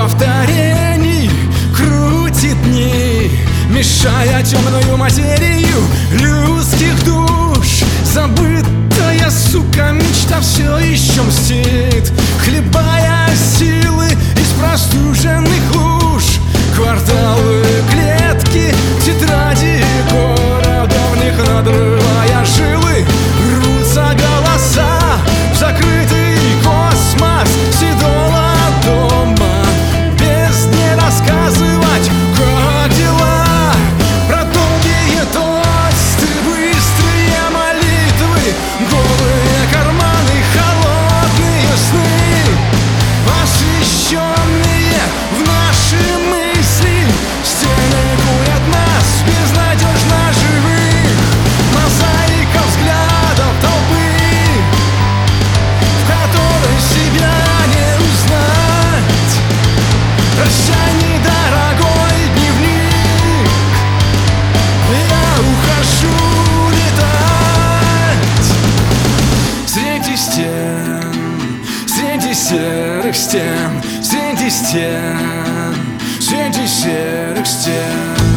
повторений Крутит дни, мешая темную материю Людских душ. Забытая, сука, мечта все еще мстит Хлебая силы из простуженных луж Квартал Среди серых стен, среди стен, среди серых стен.